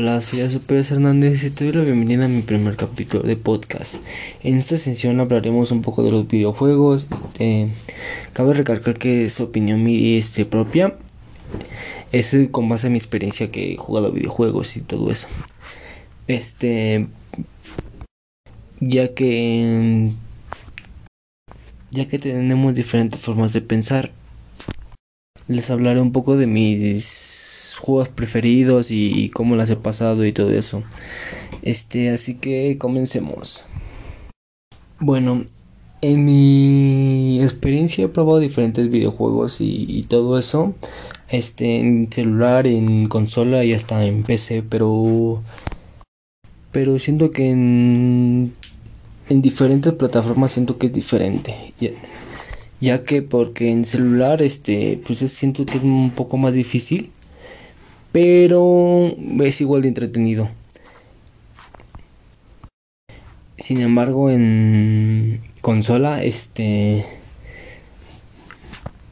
Hola, soy Super Hernández y te doy la bienvenida a mi primer capítulo de podcast. En esta sesión hablaremos un poco de los videojuegos. Este, cabe recalcar que es opinión mi este, propia. Es con base a mi experiencia que he jugado videojuegos y todo eso. Este, ya que ya que tenemos diferentes formas de pensar, les hablaré un poco de mis juegos preferidos y, cómo las he pasado y todo eso. Este, así que comencemos. Bueno, en mi experiencia he probado diferentes videojuegos y, todo eso. Este, en celular, en consola y hasta en PC, pero. Pero siento que en. En diferentes plataformas siento que es diferente. Ya, ya que porque en celular, este, pues siento que es un poco más difícil pero es igual de entretenido. Sin embargo, en consola, este,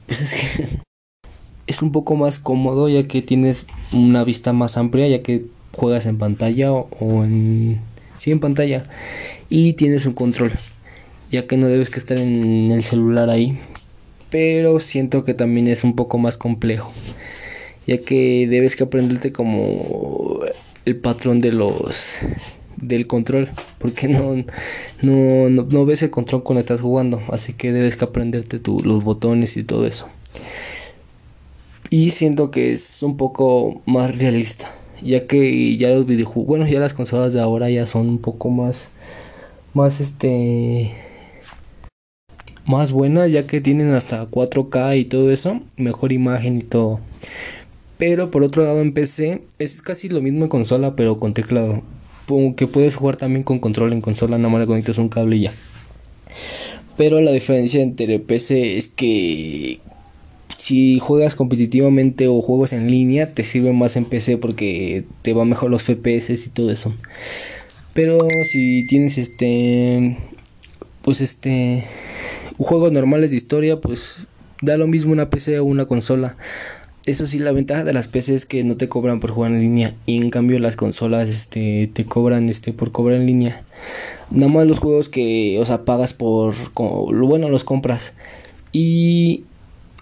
pues es que es un poco más cómodo ya que tienes una vista más amplia, ya que juegas en pantalla o, en sí en pantalla y tienes un control, ya que no debes que estar en el celular ahí. Pero siento que también es un poco más complejo ya que debes que aprenderte como el patrón de los del control porque no no, no, ves el control cuando estás jugando así que debes que aprenderte los botones y todo eso. Y siento que es un poco más realista ya que ya los videojuegos bueno ya las consolas de ahora ya son un poco más más este más buenas ya que tienen hasta 4K y todo eso mejor imagen y todo pero por otro lado en PC es casi lo mismo en consola pero con teclado. Que puedes jugar también con control en consola, nada más le conectas un cable y ya. Pero la diferencia entre PC es que si juegas competitivamente o juegos en línea, te sirve más en PC porque te va mejor los FPS y todo eso. Pero si tienes este pues este juegos normales de historia, pues da lo mismo una PC o una consola. Eso sí, la ventaja de las PC es que no te cobran por jugar en línea. Y en cambio las consolas este, te cobran este, por cobrar en línea. Nada más los juegos que, o sea, pagas por... lo bueno, los compras. Y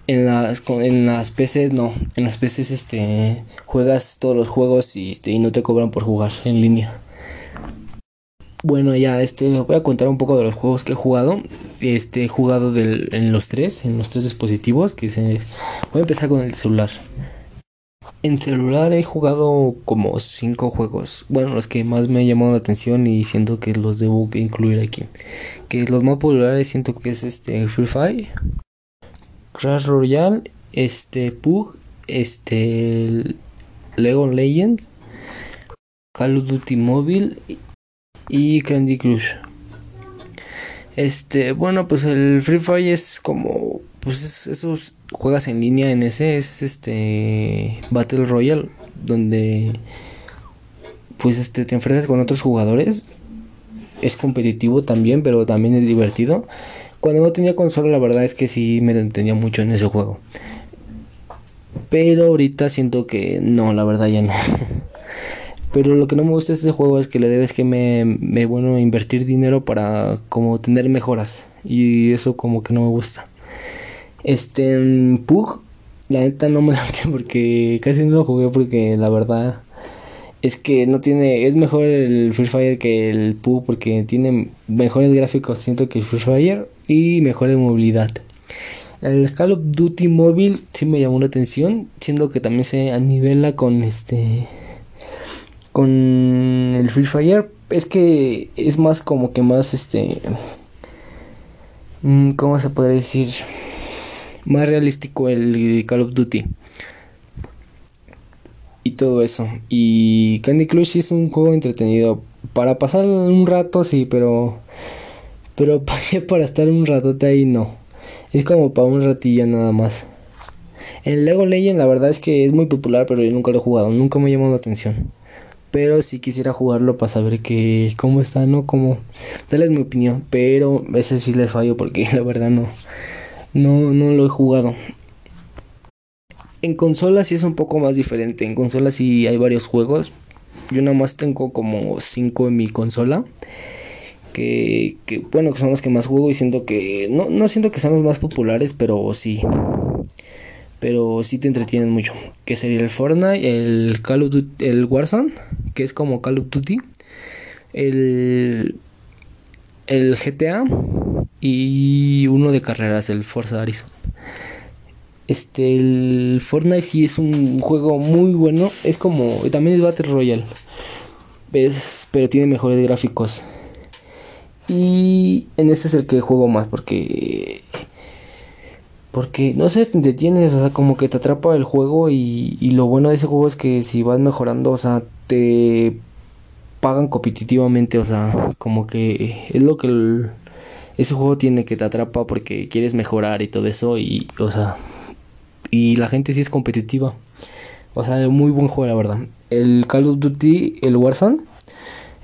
en las, en las PCs no. En las PCs este, juegas todos los juegos y, este, y no te cobran por jugar en línea. Bueno, ya este voy a contar un poco de los juegos que he jugado. Este he jugado en los tres, en los tres dispositivos. Que se, voy a empezar con el celular. En celular he jugado como cinco juegos. Bueno, los que más me han llamado la atención y siento que los debo incluir aquí. Que los más populares siento que es este Free Fire, Crash Royale, este Pug, este Legends, Call of Duty Mobile y Candy Crush. Este, bueno, pues el Free Fire es como, pues esos juegas en línea en ese es este Battle Royale donde pues este te enfrentas con otros jugadores. Es competitivo también, pero también es divertido. Cuando no tenía consola, la verdad es que sí me entendía mucho en ese juego. Pero ahorita siento que no, la verdad ya no. Pero lo que no me gusta de este juego es que le debes que me, bueno invertir dinero para como tener mejoras. Y eso como que no me gusta. Este en Pug, la neta no me late porque casi no lo jugué porque la verdad es que no tiene, es mejor el Free Fire que el Pug porque tiene mejores gráficos, siento que el Free Fire y mejor movilidad. El Call of Duty móvil sí me llamó la atención, siendo que también se anivela con este con el Free Fire es que es más como que más este mm, cómo se podría decir más realístico el Call of Duty. Y todo eso. Y Candy Crush es un juego entretenido. Para pasar un rato sí pero pero para estar un ratote ahí no. Es como para un ratillo nada más. El Lego Legend la verdad es que es muy popular pero yo nunca lo he jugado. Nunca me llamado la atención pero si quisiera jugarlo para saber que cómo está, ¿no? Como darles mi opinión, pero ese sí les fallo porque la verdad no no no lo he jugado. En consola sí es un poco más diferente. En consola sí hay varios juegos, Yo nada más tengo como 5 en mi consola. Que, que, bueno, que son los que más juego y siento que, no, no siento que sean los más populares, pero sí, pero sí te entretienen mucho. Que sería el Fortnite, el Call of Duty, el Warzone, que es como Call of Duty, el, el GTA y uno de carreras, el Forza Horizon. Este, el Fortnite sí es un juego muy bueno. Es como, también es Battle Royale. pero tiene mejores gráficos. Y en este es el que juego más porque... Porque no sé, te detienes, o sea, como que te atrapa el juego y, y lo bueno de ese juego es que si vas mejorando, o sea, te pagan competitivamente, o sea, como que es lo que el, ese juego tiene que te atrapa porque quieres mejorar y todo eso y, o sea, y la gente sí es competitiva. O sea, muy buen juego, la verdad. El Call of Duty, el Warzone,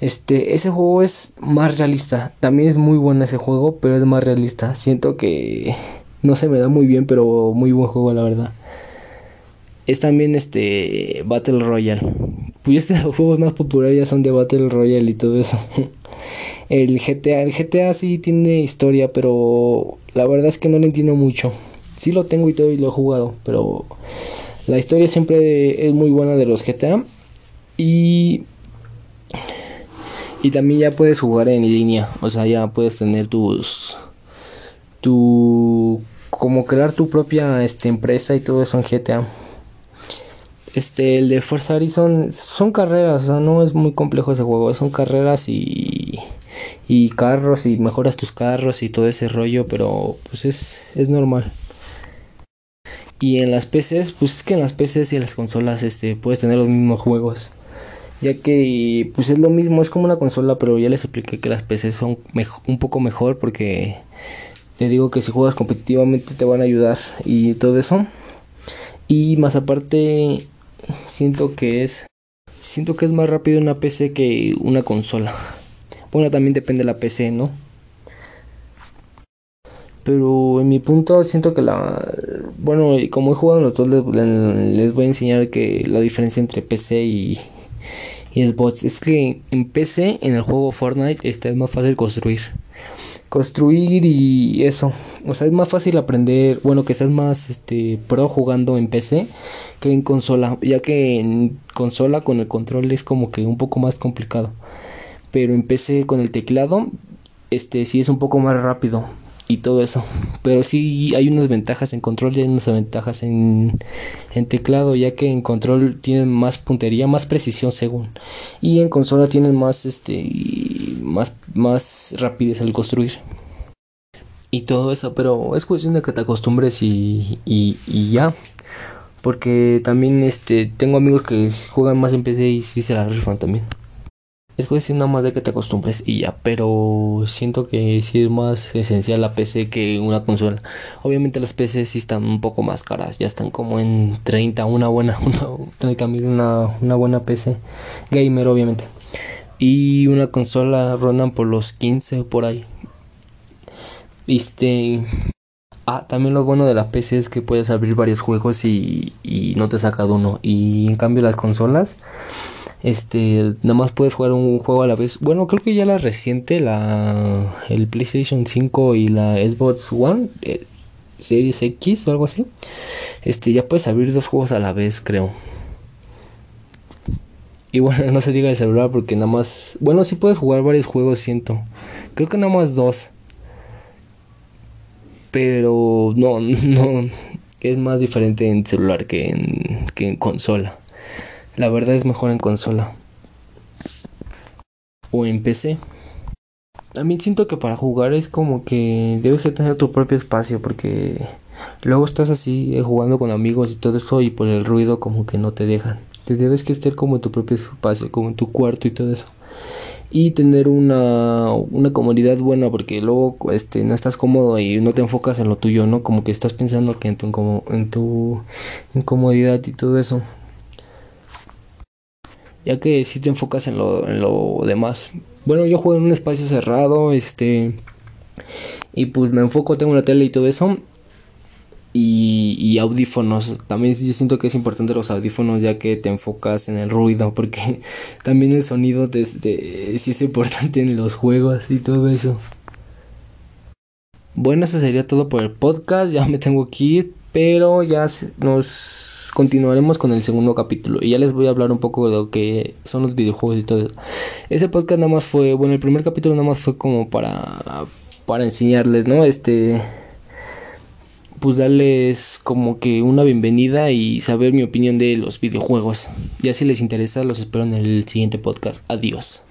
este, ese juego es más realista. También es muy bueno ese juego, pero es más realista. Siento que no se me da muy bien, pero muy buen juego, la verdad. Es también este Battle Royale. Pues este los juegos más populares ya son de Battle Royale y todo eso. El GTA, el GTA sí tiene historia, pero la verdad es que no lo entiendo mucho. Sí lo tengo y todo y lo he jugado, pero la historia siempre es muy buena de los GTA. Y y también ya puedes jugar en línea, o sea, ya puedes tener tus tu como crear tu propia este empresa y todo eso en GTA. Este, el de Forza Horizon son carreras, o sea, no es muy complejo ese juego, son carreras y y carros y mejoras tus carros y todo ese rollo, pero pues es es normal. Y en las PCs, pues es que en las PCs y en las consolas este, puedes tener los mismos juegos. Ya que pues es lo mismo, es como una consola, pero ya les expliqué que las PCs son un poco mejor porque te digo que si juegas competitivamente te van a ayudar y todo eso. Y más aparte, siento que es siento que es más rápido una PC que una consola. Bueno, también depende de la PC, ¿no? Pero en mi punto siento que la... Bueno, como he jugado los dos, les, voy a enseñar que la diferencia entre PC y, y Xbox es que en PC, en el juego Fortnite, este, es más fácil construir. Construir y eso. O sea, es más fácil aprender, bueno, que seas más este, pro jugando en PC que en consola. Ya que en consola con el control es como que un poco más complicado. Pero en PC con el teclado, este sí es un poco más rápido y todo eso. Pero sí hay unas ventajas en control y hay unas ventajas en, en teclado, ya que en control tienen más puntería, más precisión según. Y en consola tienen más este más más rapidez al construir. Y todo eso, pero es cuestión de que te acostumbres y, y, ya. Porque también este tengo amigos que juegan más en PC y sí se la rifan también. Es cuestión nada más de que te acostumbres y ya, pero siento que sí es más esencial la PC que una consola. Obviamente las PC sí están un poco más caras, ya están como en 30, una buena, una, 30 mil, una, una buena PC gamer obviamente. Y una consola rondan por los 15 por ahí. Este... Ah, también lo bueno de la PC es que puedes abrir varios juegos y, y no te saca de uno. Y en cambio las consolas este nada más puedes jugar un juego a la vez bueno creo que ya la reciente la el PlayStation 5 y la Xbox One eh, Series X o algo así este ya puedes abrir dos juegos a la vez creo y bueno no se diga de celular porque nada más bueno sí puedes jugar varios juegos siento creo que nada más dos pero no no es más diferente en celular que en, que en consola la verdad es mejor en consola. O en PC. También siento que para jugar es como que debes de tener tu propio espacio porque luego estás así eh, jugando con amigos y todo eso y por el ruido como que no te dejan. Te debes que estar como en tu propio espacio, como en tu cuarto y todo eso. Y tener una, una comodidad buena porque luego este, no estás cómodo y no te enfocas en lo tuyo, ¿no? Como que estás pensando que en tu, incomodidad y todo eso ya que si te enfocas en lo, en lo demás. Bueno, yo juego en un espacio cerrado, este, y pues me enfoco, tengo una tele y todo eso. Y, audífonos. También yo siento que es importante los audífonos ya que te enfocas en el ruido porque también el sonido desde, sí es importante en los juegos y todo eso. Bueno, eso sería todo por el podcast. Ya me tengo que ir, pero ya nos continuaremos con el segundo capítulo y ya les voy a hablar un poco de lo que son los videojuegos y todo eso. Ese podcast nada más fue, bueno, el primer capítulo nada más fue como para para enseñarles, ¿no? Este pues darles como que una bienvenida y saber mi opinión de los videojuegos. Ya si les interesa, los espero en el siguiente podcast. Adiós.